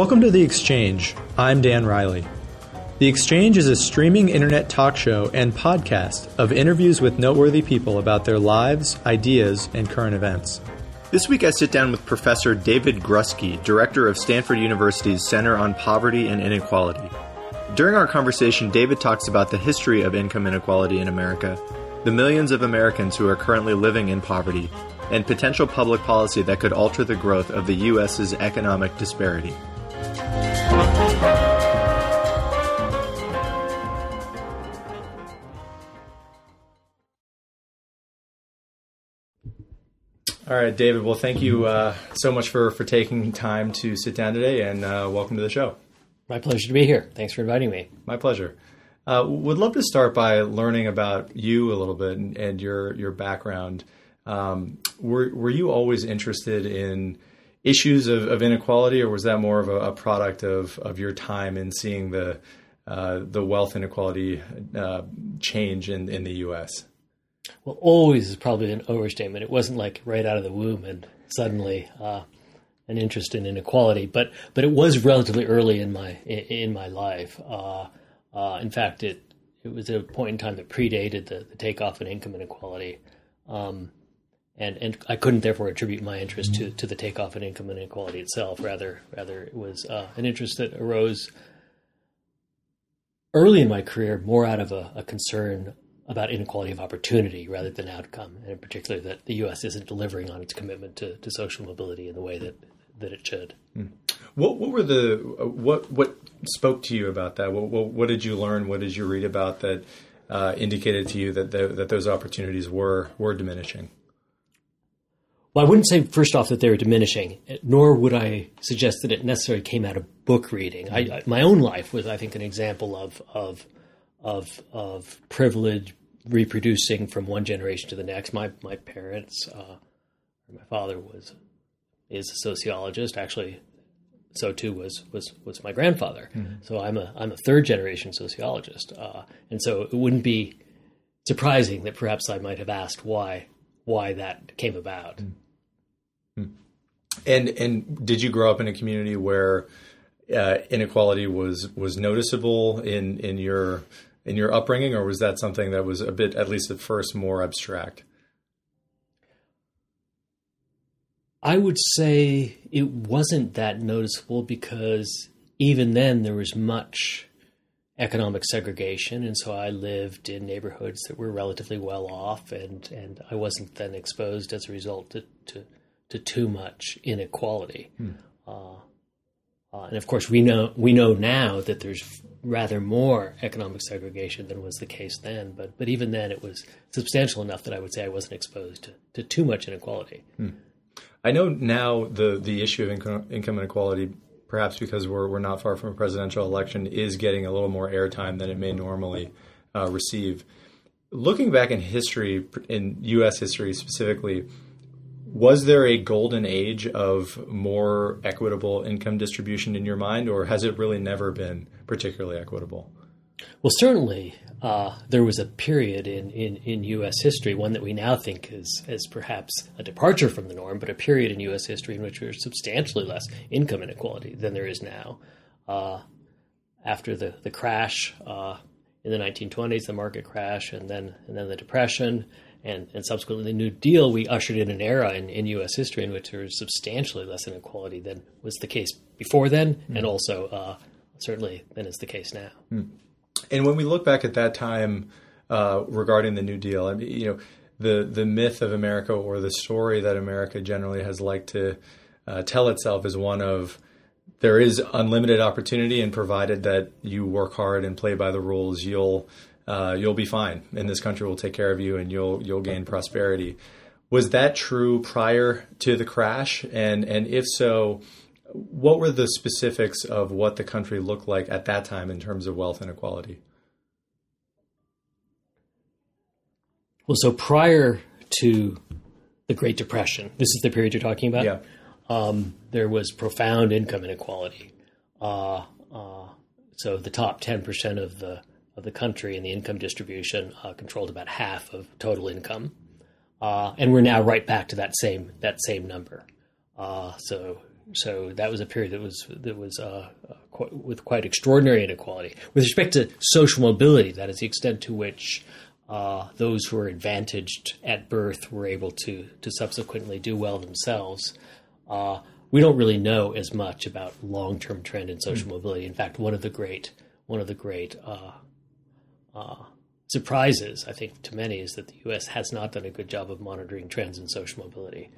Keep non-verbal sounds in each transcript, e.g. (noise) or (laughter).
Welcome to The Exchange. I'm Dan Riley. The Exchange is a streaming internet talk show and podcast of interviews with noteworthy people about their lives, ideas, and current events. This week I sit down with Professor David Grusky, director of Stanford University's Center on Poverty and Inequality. During our conversation, David talks about the history of income inequality in America, the millions of Americans who are currently living in poverty, and potential public policy that could alter the growth of the U.S.'s economic disparity. All right, David. Well, thank you uh, so much for, for taking time to sit down today, and uh, welcome to the show. My pleasure to be here. Thanks for inviting me. My pleasure. Uh, would love to start by learning about you a little bit and, and your your background. Um, were were you always interested in issues of, of, inequality, or was that more of a, a, product of, of your time in seeing the uh, the wealth inequality uh, change in, in the U.S.? Well, always is probably an overstatement. It wasn't like right out of the womb and suddenly uh, an interest in inequality, but but it was relatively early in my in, my life. Uh, uh, in fact, it it was a point in time that predated the, the takeoff in income inequality. Um, and and I couldn't therefore attribute my interest to, to the takeoff in income inequality itself. Rather, rather it was uh, an interest that arose early in my career, more out of a, a, concern about inequality of opportunity rather than outcome, and in particular that the U.S. isn't delivering on its commitment to, to social mobility in the way that that it should. Hmm. What what were the what what spoke to you about that? What what, what did you learn? What did you read about that uh, indicated to you that the, that those opportunities were were diminishing? Well, I wouldn't say first off that they were diminishing, nor would I suggest that it necessarily came out of book reading. I, my own life was, I think, an example of of of, of privilege reproducing from one generation to the next. My my parents, uh, my father was is a sociologist. Actually, so too was was was my grandfather. Mm-hmm. So I'm a I'm a third generation sociologist, uh, and so it wouldn't be surprising that perhaps I might have asked why why that came about. Mm-hmm. And and did you grow up in a community where uh, inequality was was noticeable in in your in your upbringing, or was that something that was a bit, at least at first, more abstract? I would say it wasn't that noticeable because even then there was much economic segregation, and so I lived in neighborhoods that were relatively well off, and, and I wasn't then exposed as a result to to, to too much inequality. Hmm. Uh, uh, and of course, we know we know now that there's rather more economic segregation than was the case then. But but even then, it was substantial enough that I would say I wasn't exposed to, to too much inequality. Hmm. I know now the the issue of income, income inequality, perhaps because we're we're not far from a presidential election, is getting a little more airtime than it may normally uh, receive. Looking back in history, in U.S. history specifically, was there a golden age of more equitable income distribution in your mind, or has it really never been particularly equitable? Well, certainly uh, there was a period in, in, in, U.S. history, one that we now think is, is perhaps a departure from the norm, but a period in U.S. history in which there was substantially less income inequality than there is now. Uh, after the, the crash uh, in the 1920s, the market crash, and then, and then the Depression, and, and subsequently the New Deal, we ushered in an era in, in U.S. history in which there was substantially less inequality than was the case before then, mm. and also uh, certainly than is the case now. Mm. And when we look back at that time uh, regarding the New Deal, I mean, you know, the the myth of America or the story that America generally has liked to uh, tell itself is one of there is unlimited opportunity, and provided that you work hard and play by the rules, you'll uh, you'll be fine, and this country will take care of you, and you'll you'll gain prosperity. Was that true prior to the crash? And and if so, what were the specifics of what the country looked like at that time in terms of wealth inequality? Well, so prior to the Great Depression, this is the period you're talking about. Yeah. Um, there was profound income inequality. Uh, uh, so the top 10% of the of the country in the income distribution uh, controlled about half of total income, uh, and we're now right back to that same that same number. Uh, so so that was a period that was that was uh, uh, quite, with quite extraordinary inequality. With respect to social mobility, that is the extent to which uh, those who were advantaged at birth were able to to subsequently do well themselves. Uh, we don't really know as much about long term trend in social mm. mobility. In fact, one of the great one of the great uh, uh, surprises, I think, to many is that the U.S. has not done a good job of monitoring trends in social mobility.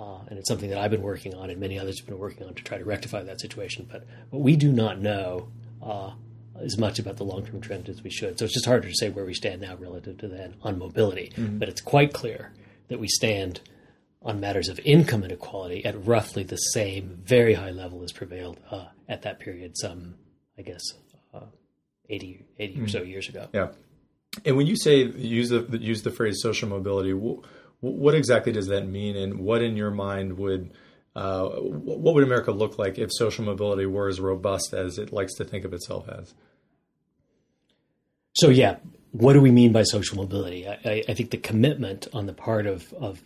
Uh, and it's something that I've been working on, and many others have been working on to try to rectify that situation. But, but we do not know uh, as much about the long term trend as we should. So it's just harder to say where we stand now relative to then on mobility. Mm-hmm. But it's quite clear that we stand on matters of income inequality at roughly the same very high level as prevailed uh, at that period, some, I guess, uh, 80, 80 mm-hmm. or so years ago. Yeah. And when you say use the use the phrase social mobility, what exactly does that mean, and what in your mind would uh, what would America look like if social mobility were as robust as it likes to think of itself as? So yeah, what do we mean by social mobility? I, I think the commitment on the part of, of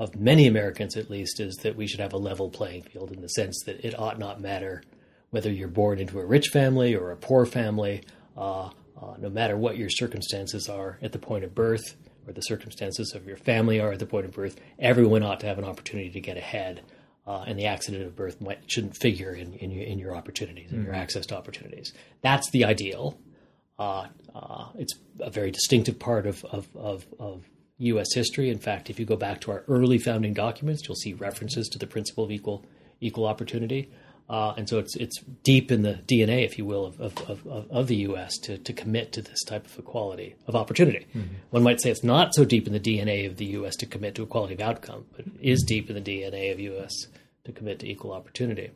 of many Americans, at least, is that we should have a level playing field in the sense that it ought not matter whether you're born into a rich family or a poor family, uh, uh, no matter what your circumstances are at the point of birth or the circumstances of your family are at the point of birth, everyone ought to have an opportunity to get ahead. Uh, and the accident of birth might, shouldn't figure in, in, your, in your opportunities, mm-hmm. your mm-hmm. access to opportunities. That's the ideal. Uh, uh, it's a very distinctive part of, of, of, of, U.S. history. In fact, if you go back to our early founding documents, you'll see references to the principle of equal equal opportunity. Uh, and so it's it's deep in the DNA, if you will, of, of, of, of, the U.S. To, to commit to this type of equality of opportunity. Mm-hmm. One might say it's not so deep in the DNA of the U.S. to commit to equality of outcome, but it is deep in the DNA of U.S. to commit to equal opportunity.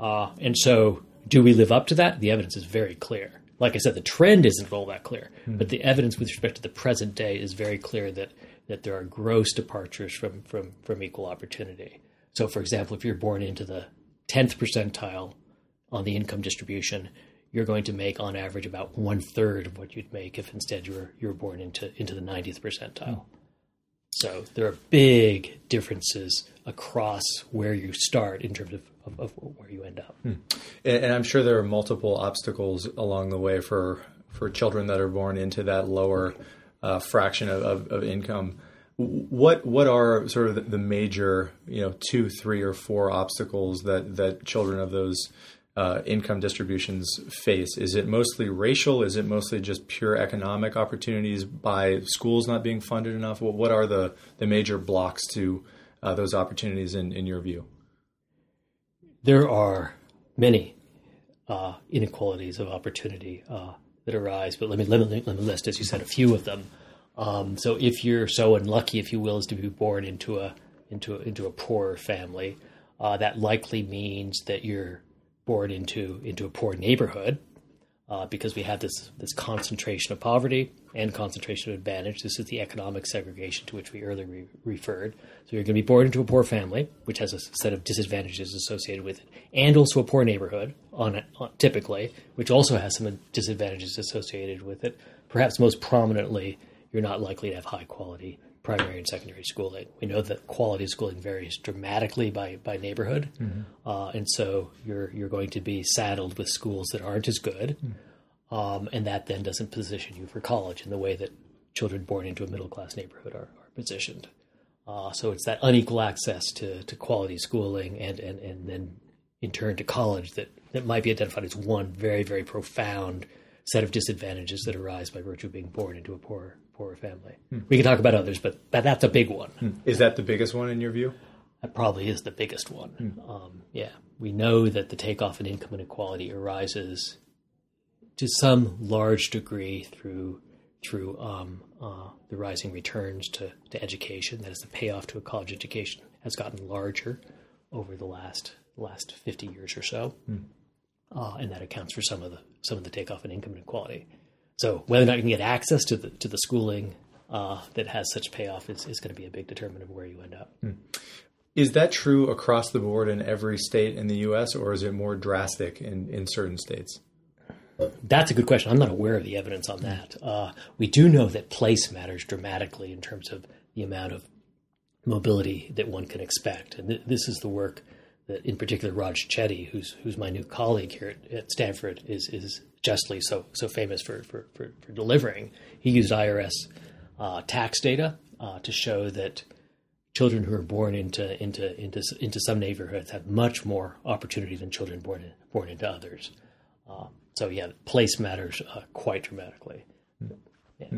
Uh, and so, do we live up to that? The evidence is very clear. Like I said, the trend isn't all that clear, mm-hmm. but the evidence with respect to the present day is very clear that that there are gross departures from from from equal opportunity. So, for example, if you're born into the 10th percentile on the income distribution, you're going to make on average about one third of what you'd make if instead you were you were born into into the 90th percentile. So there are big differences across where you start in terms of, of, of where you end up. Hmm. And, and, I'm sure there are multiple obstacles along the way for for children that are born into that lower uh, fraction of, of, of income what what are sort of the major you know two three or four obstacles that that children of those uh, income distributions face? Is it mostly racial? Is it mostly just pure economic opportunities by schools not being funded enough? What, what are the the major blocks to uh, those opportunities in in your view? There are many uh, inequalities of opportunity uh, that arise but let me, let me let me list as you said a few of them um, so if you're so unlucky, if you will, as to be born into a into a, into a poor family, uh, that likely means that you're born into into a poor neighborhood uh, because we have this this concentration of poverty and concentration of advantage. This is the economic segregation to which we earlier re- referred. So you're going to be born into a poor family, which has a set of disadvantages associated with it, and also a poor neighborhood on, on typically, which also has some disadvantages associated with it. Perhaps most prominently you're not likely to have high quality primary and secondary schooling. We know that quality of schooling varies dramatically by, by neighborhood, mm-hmm. uh, and so you're you're going to be saddled with schools that aren't as good, mm-hmm. um, and that then doesn't position you for college in the way that children born into a middle class neighborhood are, are positioned. Uh, so it's that unequal access to, to quality schooling and, and, and then in turn to college that, that might be identified as one very, very profound set of disadvantages that arise by virtue of being born into a poor family. Hmm. We can talk about others, but that, that's a big one. Hmm. Is that the biggest one in your view? That probably is the biggest one. Hmm. Um, yeah, we know that the takeoff in income inequality arises to some large degree through through um, uh, the rising returns to, to education. That is, the payoff to a college education has gotten larger over the last last fifty years or so, hmm. uh, and that accounts for some of the some of the takeoff in income inequality. So whether or not you can get access to the to the schooling uh, that has such payoff is, is going to be a big determinant of where you end up. Hmm. Is that true across the board in every state in the U.S., or is it more drastic in, in certain states? That's a good question. I'm not aware of the evidence on that. Uh, we do know that place matters dramatically in terms of the amount of mobility that one can expect, and th- this is the work that in particular Raj Chetty, who's who's my new colleague here at, at Stanford, is is justly so so famous for for, for, for delivering. He used IRS uh, tax data uh, to show that children who are born into into into into some neighborhoods have much more opportunity than children born in, born into others. Uh, so yeah, place matters uh, quite dramatically. Yeah.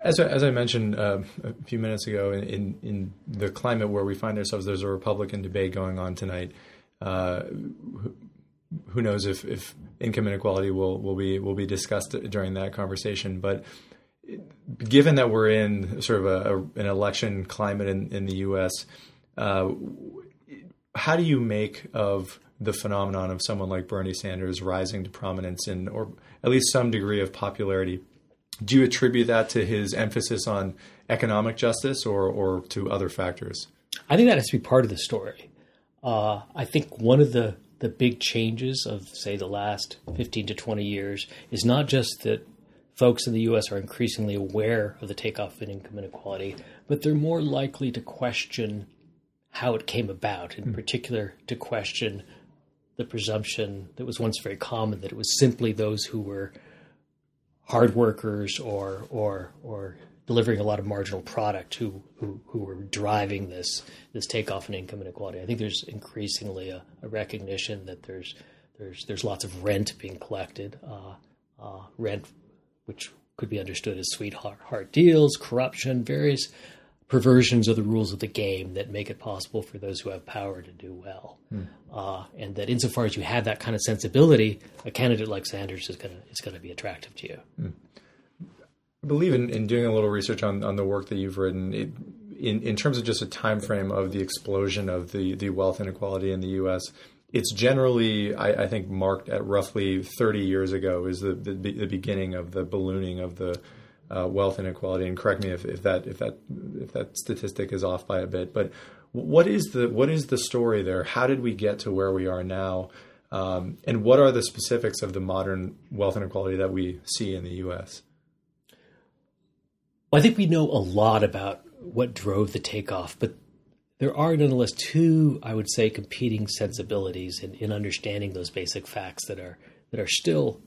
As I, as I mentioned uh, a few minutes ago, in, in, in the climate where we find ourselves, there's a Republican debate going on tonight. Uh, who, knows if, if income inequality will will be will be discussed during that conversation, but given that we're in sort of a, a, an election climate in, in the U.S., uh, how do you make of the phenomenon of someone like Bernie Sanders rising to prominence and, or at least some degree of popularity? Do you attribute that to his emphasis on economic justice or, or to other factors? I think that has to be part of the story. Uh, I think one of the, the big changes of, say, the last 15 to 20 years is not just that folks in the U.S. are increasingly aware of the takeoff in income inequality, but they're more likely to question how it came about, in mm. particular, to question the presumption that was once very common that it was simply those who were hard workers or or or delivering a lot of marginal product who who, who were driving this this takeoff in income inequality. I think there's increasingly a, a recognition that there's there's there's lots of rent being collected, uh, uh, rent which could be understood as sweetheart deals, corruption, various perversions of the rules of the game that make it possible for those who have power to do well. Hmm. Uh, and that insofar as you have that kind of sensibility, a candidate like Sanders is going to is going to be attractive to you. Hmm. Believe in, in doing a little research on, on the work that you've written. It, in, in terms of just a time frame of the explosion of the, the wealth inequality in the U.S., it's generally, I, I, think, marked at roughly 30 years ago is the, the, the beginning of the ballooning of the uh, wealth inequality. And correct me if, if that if that if that statistic is off by a bit. But what is the what is the story there? How did we get to where we are now? Um, and what are the specifics of the modern wealth inequality that we see in the U.S.? Well, I think we know a lot about what drove the takeoff, but there are nonetheless two, I would say, competing sensibilities in, in understanding those basic facts that are that are still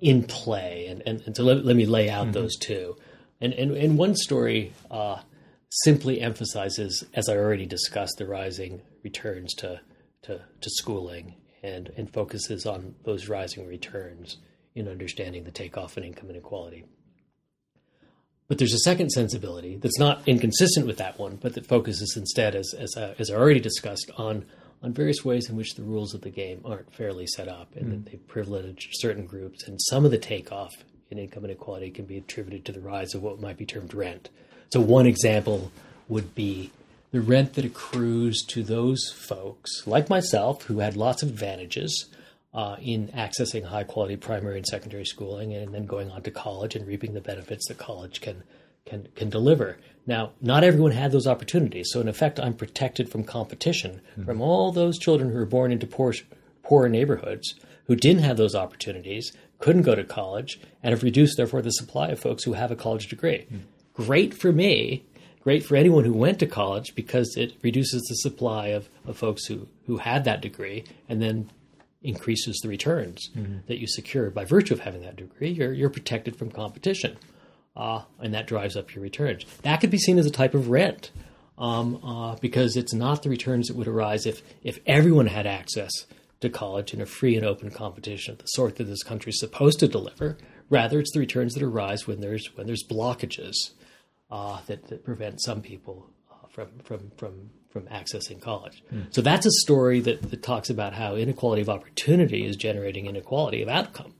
in play. And, and, and so let, let me lay out mm-hmm. those two. And, and, and one story uh, simply emphasizes, as I already discussed, the rising returns to, to, to schooling and, and focuses on those rising returns in understanding the takeoff in income inequality. But there's a second sensibility that's not inconsistent with that one, but that focuses instead, as as, uh, as I already discussed, on on various ways in which the rules of the game aren't fairly set up, and mm. that they privilege certain groups. And some of the takeoff in income inequality can be attributed to the rise of what might be termed rent. So one example would be the rent that accrues to those folks, like myself, who had lots of advantages uh, in accessing high quality primary and secondary schooling and then going on to college and reaping the benefits that college can can can deliver. Now, not everyone had those opportunities. So in effect, I'm protected from competition mm-hmm. from all those children who were born into poor poor neighborhoods who didn't have those opportunities, couldn't go to college, and have reduced therefore the supply of folks who have a college degree. Mm-hmm. Great for me, great for anyone who went to college because it reduces the supply of, of folks who, who had that degree and then increases the returns mm-hmm. that you secure by virtue of having that degree. You're you're protected from competition, uh, and that drives up your returns. That could be seen as a type of rent, um, uh, because it's not the returns that would arise if if everyone had access to college in a free and open competition of the sort that this country is supposed to deliver. Rather, it's the returns that arise when there's when there's blockages uh, that, that prevent some people uh, from from from from accessing college. Mm. So that's a story that, that, talks about how inequality of opportunity is generating inequality of outcome.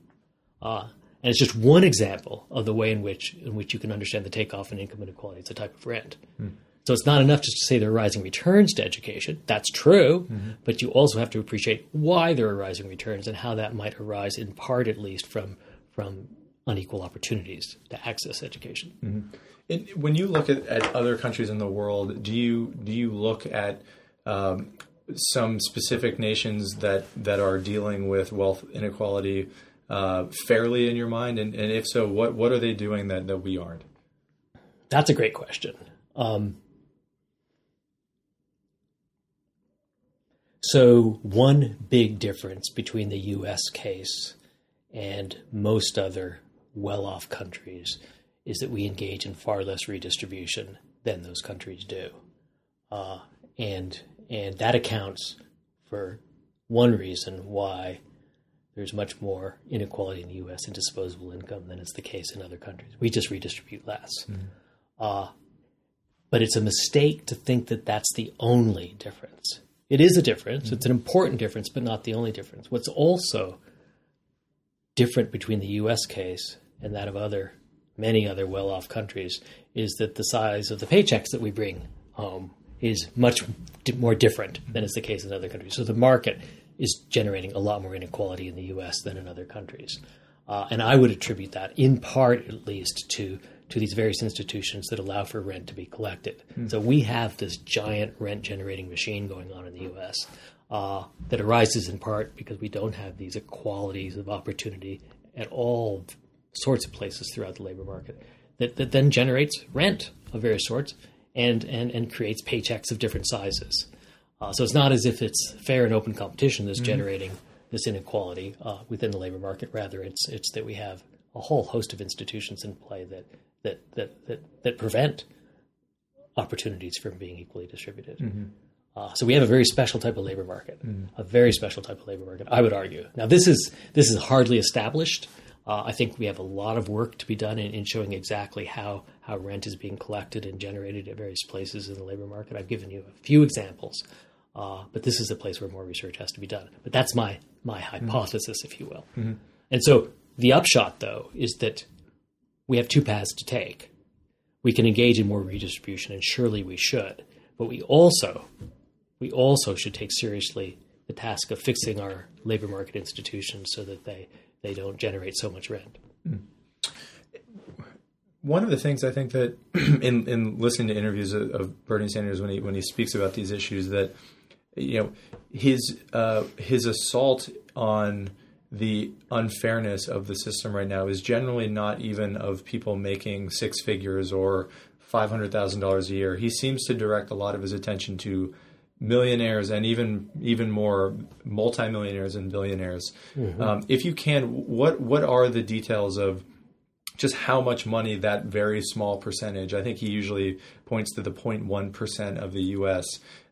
Uh, and it's just one example of the way in which in which you can understand the takeoff in income inequality. It's a type of rent. Mm. So it's not enough just to say there are rising returns to education. That's true, mm-hmm. but you also have to appreciate why there are rising returns and how that might arise in part, at least, from from unequal opportunities to access education. Mm-hmm when you look at, at other countries in the world, do you do you look at um, some specific nations that that are dealing with wealth inequality uh, fairly in your mind? And, and, if so, what what are they doing that, that we aren't? That's a great question. Um, So, one big difference between the US case and most other well off countries is that we engage in far less redistribution than those countries do. Uh, and, and that accounts for one reason why there's much more inequality in the US in disposable income than is the case in other countries. We just redistribute less. Mm-hmm. Uh, but it's a mistake to think that that's the only difference. It is a difference. Mm-hmm. It's an important difference, but not the only difference. What's also different between the US case and that of other many other well-off countries is that the size of the paychecks that we bring home is much more different than is the case in other countries. So the market is generating a lot more inequality in the U.S. than in other countries. Uh, and I would attribute that, in part at least, to to these various institutions that allow for rent to be collected. Mm. So we have this giant rent generating machine going on in the U.S. Uh, that arises in part because we don't have these equalities of opportunity at all sorts of places throughout the labor market. That, that then generates rent of various sorts and, and, and creates paychecks of different sizes. Uh, so it's not as if it's fair and open competition that's mm-hmm. generating this inequality uh, within the labor market. Rather, it's it's that we have a whole host of institutions in play that that that that, that prevent opportunities from being equally distributed. Mm-hmm. Uh, so we have a very special type of labor market, mm. a very special type of labor market. I would argue. Now this is this is hardly established. Uh, I think we have a lot of work to be done in, in, showing exactly how how rent is being collected and generated at various places in the labor market. I've given you a few examples uh, but this is a place where more research has to be done. But that's my my mm-hmm. hypothesis, mm-hmm. if you will. Mm-hmm. And so the upshot, though, is that we have two paths to take. We can engage in more redistribution, and surely we should. But we also we also should take seriously the task of fixing our labor market institutions so that they they don't generate so much rent. One of the things I think that (clears throat) in, in listening to interviews of, of, Bernie Sanders when he when he speaks about these issues that you know his uh, his assault on the unfairness of the system right now is generally not even of people making six figures or five hundred thousand dollars a year. He seems to direct a lot of his attention to millionaires and even even more multimillionaires and billionaires. Mm-hmm. Um, if you can, what what are the details of just how much money that very small percentage? I think he usually points to the 0.1 percent of the U.S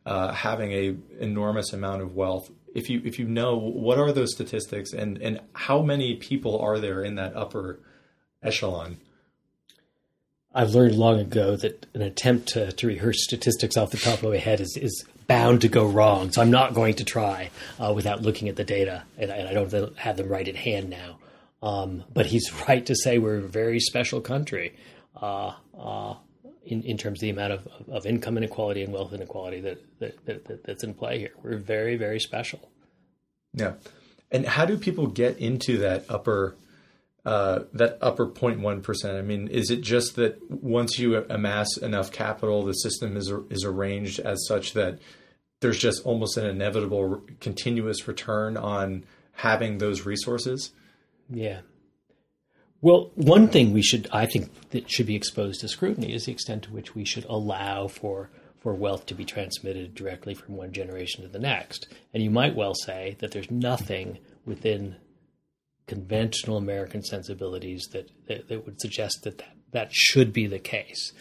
uh, having a enormous amount of wealth. If you if you know what are those statistics and and how many people are there in that upper echelon? I've learned long ago that an attempt to, to rehearse statistics off the top of my head is, is bound to go wrong. So I'm not going to try uh, without looking at the data, and, and, I don't have them right at hand now. Um, but he's (laughs) right to say we're a very special country. Uh, uh, in, in terms of the amount of, of income inequality and wealth inequality that, that, that, that's in play here. We're very, very special. Yeah. And how do people get into that upper uh, that upper 0.1 percent? I mean, is it just that once you amass enough capital, the system is is arranged as such that there's just almost an inevitable continuous return on having those resources? Yeah, well, one thing we should, I think, that should be exposed to scrutiny is the extent to which we should allow for for wealth to be transmitted directly from one generation to the next. And you might well say that there's nothing within conventional American sensibilities that, that, that would suggest that, that that should be the case.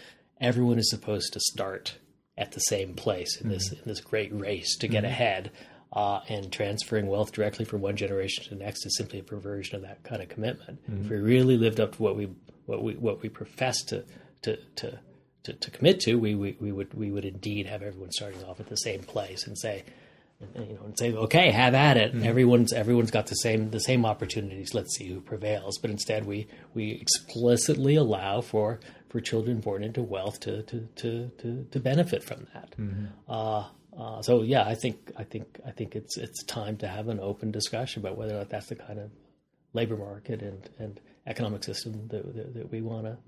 Everyone is supposed to start at the same place in this mm-hmm. in this great race to get mm-hmm. ahead uh, and transferring wealth directly from one generation to the next is simply a perversion of that kind of commitment. Mm-hmm. If we really lived up to what we what we what we profess to to to to, to commit to, we, we, we would we would indeed have everyone starting off at the same place and say, you know, and say, okay, have at it. Mm-hmm. Everyone's everyone's got the same the same opportunities. Let's see who prevails. But instead, we we explicitly allow for for children born into wealth to to to to, to benefit from that. Mm-hmm. Uh, uh, so yeah, I think I think I think it's it's time to have an open discussion about whether or not that's the kind of labor market and, and economic system that, that, that we want to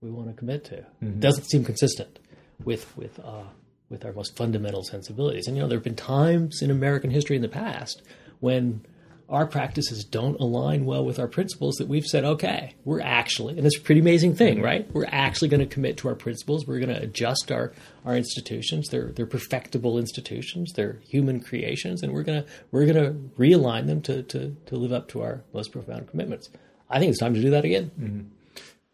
we want to commit to. Mm-hmm. It doesn't seem consistent with with uh, with our most fundamental sensibilities. And you know, there have been times in American history in the past when our practices don't align well with our principles that we've said, okay, we're actually, and it's a pretty amazing thing, right? We're actually going to commit to our principles. We're going to adjust our, our institutions. They're, they're perfectible institutions. They're human creations. And we're going to, we're going to realign them to, to, to live up to our most profound commitments. I think it's time to do that again. Mm-hmm.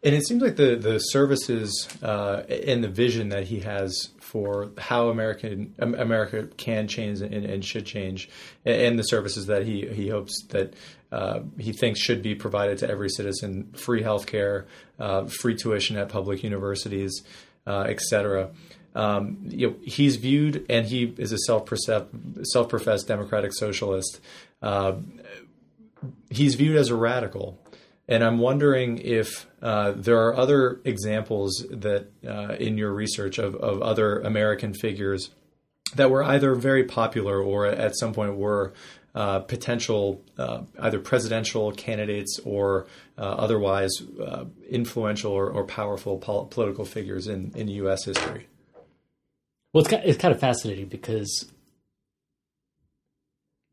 And it seems like the the services uh, and the vision that he has for how American America can change and, and should change, and the services that he he hopes that uh, he thinks should be provided to every citizen: free healthcare, uh, free tuition at public universities, uh, etc. Um, you know, he's viewed, and he is a self self professed democratic socialist. Uh, he's viewed as a radical and I'm wondering if uh, there are other examples that uh, in your research of, of other American figures that were either very popular or at some point were uh, potential uh, either presidential candidates or uh, otherwise uh, influential or, or powerful pol- political figures in, in U.S. history. Well, it's kind, of, it's kind of fascinating because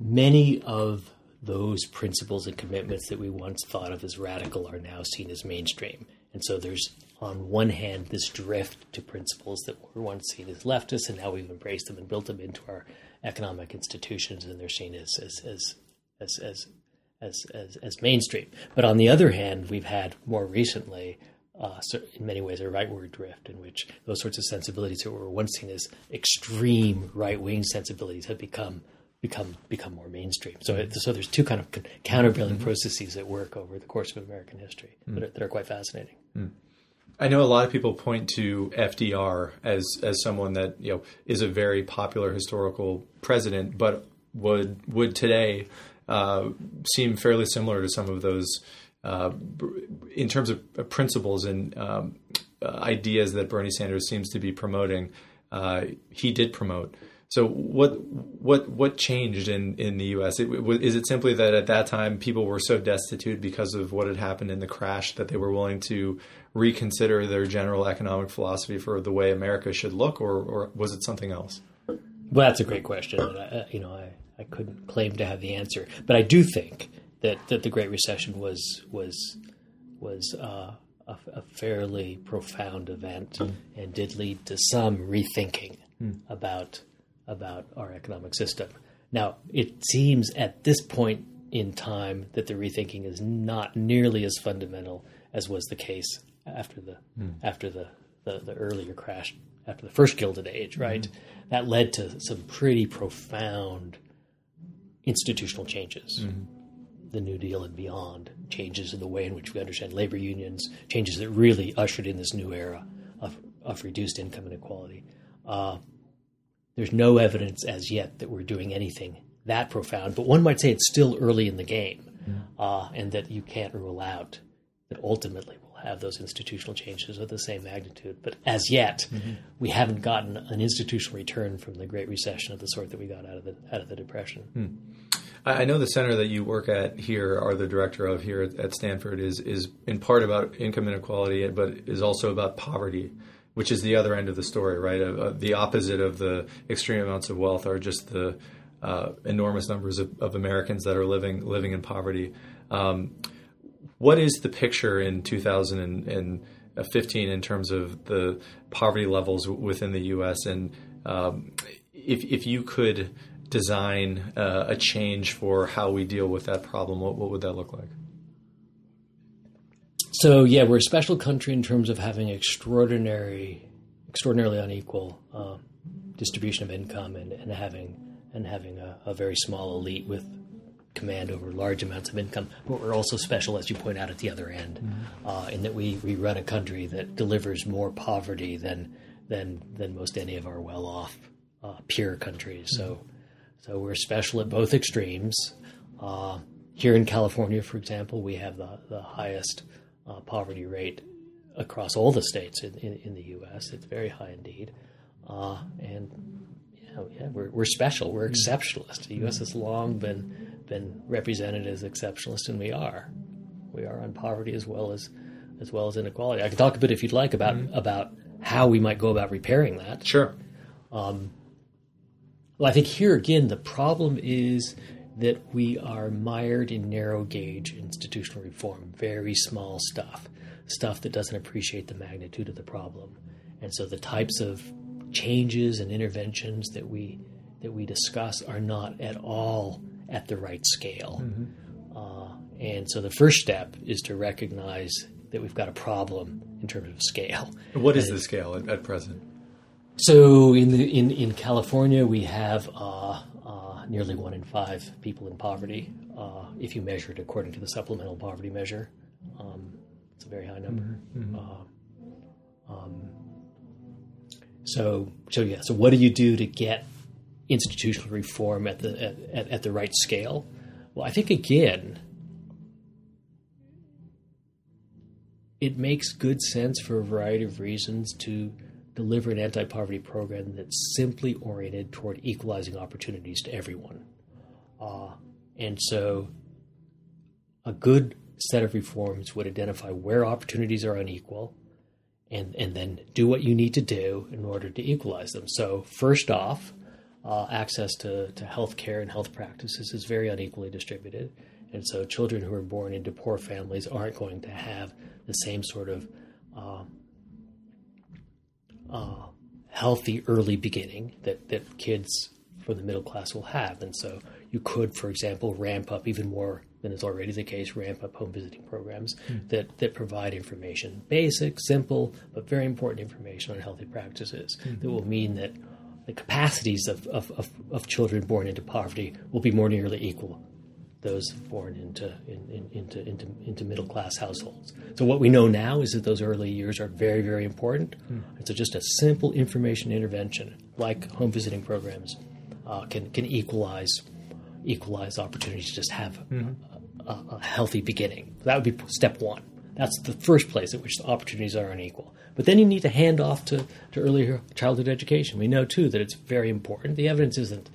many of those principles and commitments that we once thought of as radical are now seen as mainstream. And so there's, on one hand, this drift to principles that were once seen as leftist, and now we've embraced them and built them into our economic institutions, and they're seen as as as as as as, as, as mainstream. But on the other hand, we've had more recently, uh, in many ways, a rightward drift in which those sorts of sensibilities that were once seen as extreme right wing sensibilities have become become become more mainstream. So it, so there's two kind of countervailing mm-hmm. processes at work over the course of American history mm. that, are, that, are, quite fascinating. Mm. I know a lot of people point to FDR as as someone that you know is a very popular historical president, but would would today uh, seem fairly similar to some of those uh, in terms of principles and um, ideas that Bernie Sanders seems to be promoting. Uh, he did promote. So what what what changed in, in the U.S.? It, is it simply that at that time people were so destitute because of what had happened in the crash that they were willing to reconsider their general economic philosophy for the way America should look, or, or was it something else? Well, that's a great question. I, you know, I, I couldn't claim to have the answer, but I do think that, that the Great Recession was was was uh, a, a, fairly profound event mm. and did lead to some rethinking mm. about about our economic system. Now, it seems at this point in time that the rethinking is not nearly as fundamental as was the case after the mm. after the, the, the, earlier crash, after the first Gilded Age, right? Mm. That led to some pretty profound institutional changes. Mm. The New Deal and beyond, changes in the way in which we understand labor unions, changes that really ushered in this new era of, of reduced income inequality. Uh, there's no evidence as yet that we're doing anything that profound, but one might say it's still early in the game, mm. uh, and that you can't rule out that ultimately we'll have those institutional changes of the same magnitude. But as yet, mm-hmm. we haven't gotten an institutional return from the Great Recession of the sort that we got out of the out of the Depression. Mm. I know the center that you work at here, or the director of here at Stanford, is is in part about income inequality, but is also about poverty which is the other end of the story, right? Uh, uh, the opposite of the extreme amounts of wealth are just the uh, enormous numbers of, of, Americans that are living living in poverty. Um, what is the picture in 2015 in terms of the poverty levels within the U.S. and um, if if you could design uh, a change for how we deal with that problem, what, what would that look like? So yeah, we're a special country in terms of having extraordinary, extraordinarily unequal uh, distribution of income and, and having and having a, a, very small elite with command over large amounts of income. But we're also special, as you point out, at the other end, mm-hmm. uh, in that we, we run a country that delivers more poverty than than than most any of our well off uh, peer countries. Mm-hmm. So so we're special at both extremes. Uh, here in California, for example, we have the, the highest uh, poverty rate across all the states in, in, in, the U.S. It's very high indeed, uh, and know, yeah, we're, we're special. We're exceptionalist. The U.S. has long been been represented as exceptionalist, and we are. We are on poverty as well as as well as inequality. I can talk a bit, if you'd like, about mm-hmm. about how we might go about repairing that. Sure. Um, well, I think here again the problem is that we are mired in narrow gauge institutional reform, very small stuff, stuff that doesn't appreciate the magnitude of the problem. And so the types of changes and interventions that we that we discuss are not at all at the right scale. Mm-hmm. Uh, and so the first step is to recognize that we've got a problem in terms of scale. What is and the scale at, at, present? So in the in, in California, we have uh, nearly one in five people in poverty. Uh, if you measure it according to the supplemental poverty measure, um, it's a very high number. Mm-hmm. mm-hmm. Uh, um, so so yeah. So what do you do to get institutional reform at the at, at the right scale? Well, I think again, it makes good sense for a variety of reasons to deliver an anti-poverty program that's simply oriented toward equalizing opportunities to everyone. Uh, and so, a good set of reforms would identify where opportunities are unequal, and and then do what you need to do in order to equalize them. So, first off, uh, access to, to health care and health practices is very unequally distributed. And so children who are born into poor families aren't going to have the same sort of uh, uh, healthy early beginning that, that kids from the middle class will have. And so you could, for example, ramp up even more than is already the case, ramp up home visiting programs mm. that, that provide information, basic, simple, but very important information on healthy practices mm-hmm. that will mean that the capacities of, of, of, of, children born into poverty will be more nearly equal those born into in, in, into, into into middle class households. So what we know now is that those early years are very very important. Mm. And so just a simple information intervention like home visiting programs uh, can can equalize equalize opportunities to just have mm-hmm. a, a, healthy beginning. That would be step one. That's the first place at which the opportunities are unequal. But then you need to hand off to, to early childhood education. We know, too, that it's very important. The evidence isn't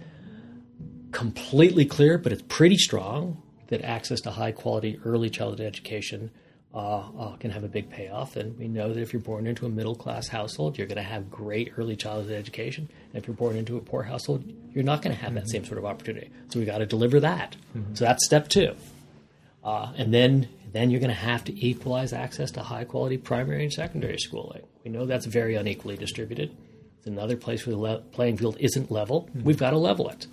completely clear, but it's pretty strong that access to high quality early childhood education uh, uh, can have a big payoff. And we know that if you're born into a middle class household, you're going to have great early childhood education. And if you're born into a poor household, you're not going to have mm-hmm. that same sort of opportunity. So we got to deliver that. Mm-hmm. So that's step two. Uh, and then then you're going to have to equalize access to high quality primary and secondary schooling. We know that's very unequally distributed. It's another place where the le- playing field isn't level. Mm-hmm. We've got to level it.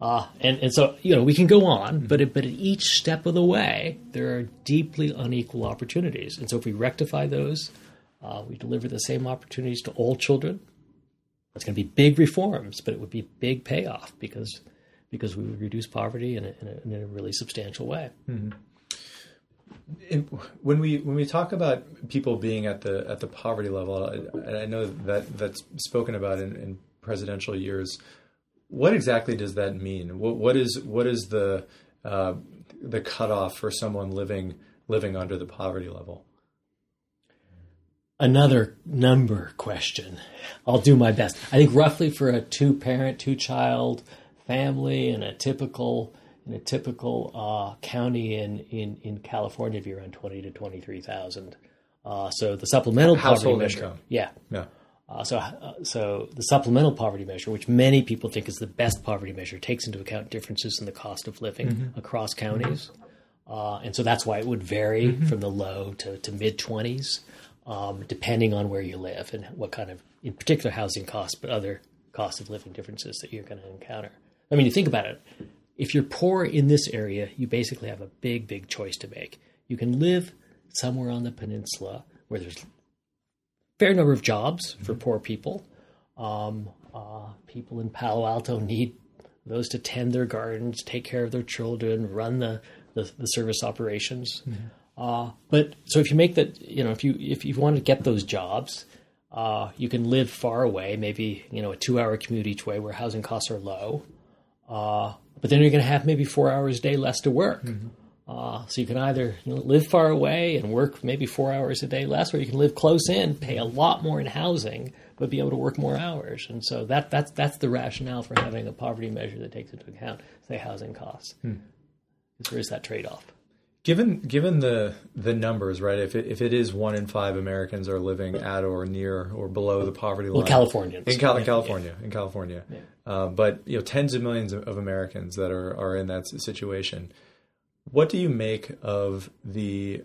Uh, and, and so, you know, we can go on, but, it, but at each step of the way, there are deeply unequal opportunities. And so if we rectify those, uh, we deliver the same opportunities to all children. It's going to be big reforms, but it would be big payoff because because we would reduce poverty in a, in a, in a really substantial way. Mm-hmm when we when we talk about people being at the at the poverty level, and I know that that's spoken about in, in presidential years. What exactly does that mean? What, what is what is the uh, the cutoff for someone living living under the poverty level? Another number question. I'll do my best. I think roughly for a two parent, two child family in a typical in a typical uh, county in, in, in California, it'd be around twenty to twenty three thousand. Uh, so the supplemental household poverty measure, income. yeah, yeah. Uh, so, uh, so the supplemental poverty measure, which many people think is the best poverty measure, takes into account differences in the cost of living mm-hmm. across counties, mm-hmm. and so that's why it would vary mm-hmm. from the low to, to mid twenties, um, depending on where you live and what kind of, in particular, housing costs, but other cost of living differences that you're going to encounter. I mean, you think about it if you're poor in this area, you basically have a big, big choice to make. You can live somewhere on the peninsula where there's fair number of jobs for poor people. Um, uh, people in Palo Alto need those to tend their gardens, take care of their children, run the, the, the service operations. Mm-hmm. Uh, but so if you make that, you know, if you if you want to get those jobs, uh, you can live far away, maybe you know a two-hour commute each way, where housing costs are low. Uh, but then you're going to have maybe four hours a day less to work. Mm-hmm. Uh, so you can either live far away and work maybe four hours a day less, or you can live close in, pay a lot more in housing, but be able to work more hours. And so that that's that's the rationale for having a poverty measure that takes into account say housing costs. Hmm. There is that trade off. Given given the the numbers, right? If it, if it is one in five Americans are living at or near or below the poverty line, well, Californians in Cal- California, in California, uh, but you know, tens of millions of, of Americans that are are in that situation. What do you make of the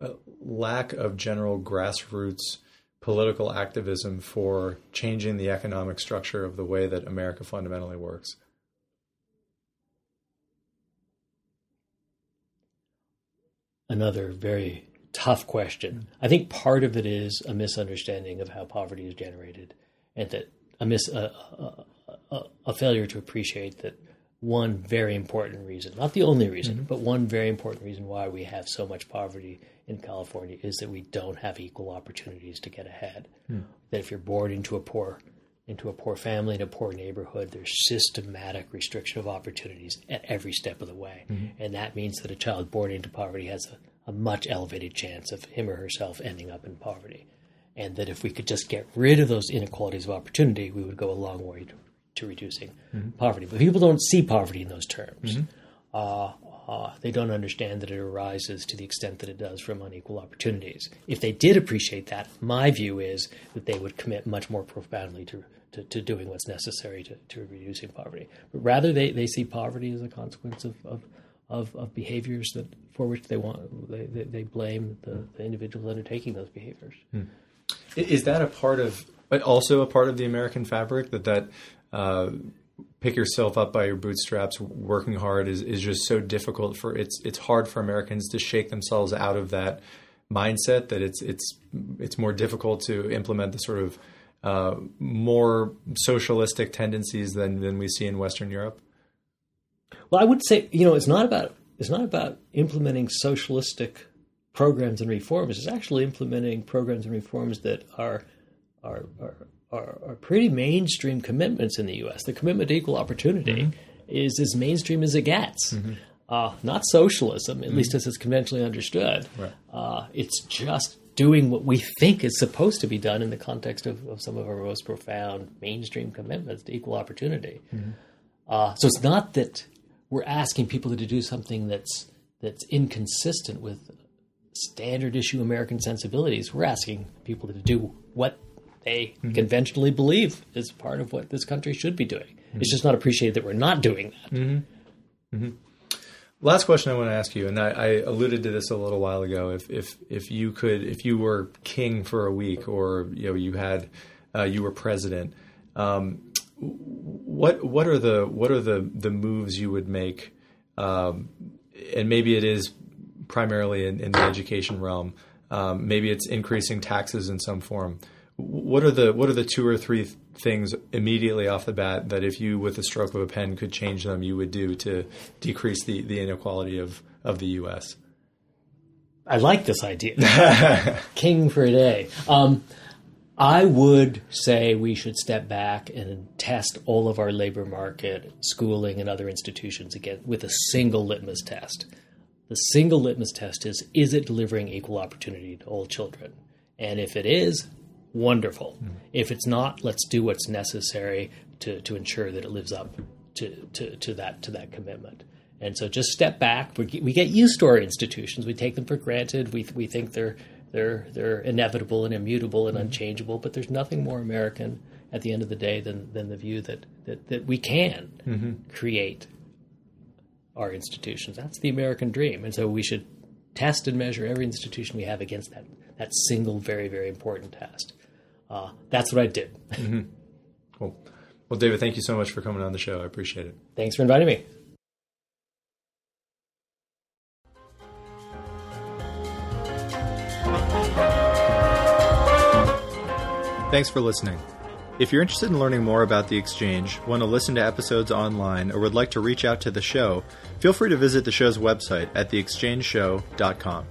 uh, lack of general grassroots political activism for changing the economic structure of the way that America fundamentally works? Another very tough question. I think part of it is a misunderstanding of how poverty is generated, and that a mis a, a, a failure to appreciate that one very important reason, not the only reason, mm-hmm. but one very important reason why we have so much poverty in California is that we don't have equal opportunities to get ahead. Mm. That if you're born into a poor into a poor family in a poor neighborhood, there's systematic restriction of opportunities at every step of the way. Mm-hmm. And that means that a child born into poverty has a, a much elevated chance of him or herself ending up in poverty. And that if we could just get rid of those inequalities of opportunity, we would go a long way to, to reducing mm-hmm. poverty. But people don't see poverty in those terms. Mm-hmm. Uh, uh, they don't understand that it arises to the extent that it does from unequal opportunities. If they did appreciate that, my view is that they would commit much more profoundly to, to, to doing what's necessary to, to reducing poverty. But rather, they, they see poverty as a consequence of, of, of, of behaviors that for which they want they, they, they blame the, the, individuals undertaking those behaviors. Hmm. Is that a part of but also a part of the American fabric that that uh, pick yourself up by your bootstraps working hard is, is just so difficult for it's it's hard for Americans to shake themselves out of that mindset that it's it's it's more difficult to implement the sort of uh, more socialistic tendencies than than we see in Western Europe. Well, I would say you know it's not about it's not about implementing socialistic programs and reforms. It's actually implementing programs and reforms that are are, are are, are pretty mainstream commitments in the U.S. The commitment to equal opportunity mm-hmm. is as mainstream as it gets. Mm-hmm. Uh, not socialism, at mm-hmm. least as it's conventionally understood. Right. Uh, it's just doing what we think is supposed to be done in the context of, of some of our most profound mainstream commitments to equal opportunity. Mm-hmm. Uh, so it's not that we're asking people to do something that's that's inconsistent with standard issue American sensibilities. We're asking people to do what they mm-hmm. conventionally believe is part of what this country should be doing. Mm-hmm. It's just not appreciated that we're not doing that. Mm-hmm. mm-hmm. Last question I want to ask you, and I, I, alluded to this a little while ago. If if if you could, if you were king for a week, or you know you had uh, you were president, um, what what are the what are the the moves you would make? Um, and maybe it is primarily in, in the education realm. Um, maybe it's increasing taxes in some form what are the what are the two or three things immediately off the bat that if you with a stroke of a pen could change them you would do to decrease the, the inequality of, of the US? I like this idea. (laughs) King for a day. Um, I would say we should step back and test all of our labor market, schooling, and other institutions again with a single litmus test. The single litmus test is is it delivering equal opportunity to all children? And if it is, wonderful. Mm. If it's not, let's do what's necessary to, to ensure that it lives up to, to, to that to that commitment. And so just step back. We, we get used to our institutions. We take them for granted. We, we think they're they're they're inevitable and immutable and mm. unchangeable. But there's nothing more American at the end of the day than than the view that that, that we can mm-hmm. create our institutions. That's the American dream. And so we should test and measure every institution we have against that that single very very important test uh, that's what I did. mm-hmm. Cool. Well, David, thank you so much for coming on the show. I appreciate it. Thanks for inviting me. Thanks for listening. If you're interested in learning more about the exchange, want to listen to episodes online, or would like to reach out to the show, feel free to visit the show's website at theexchangeshow.com.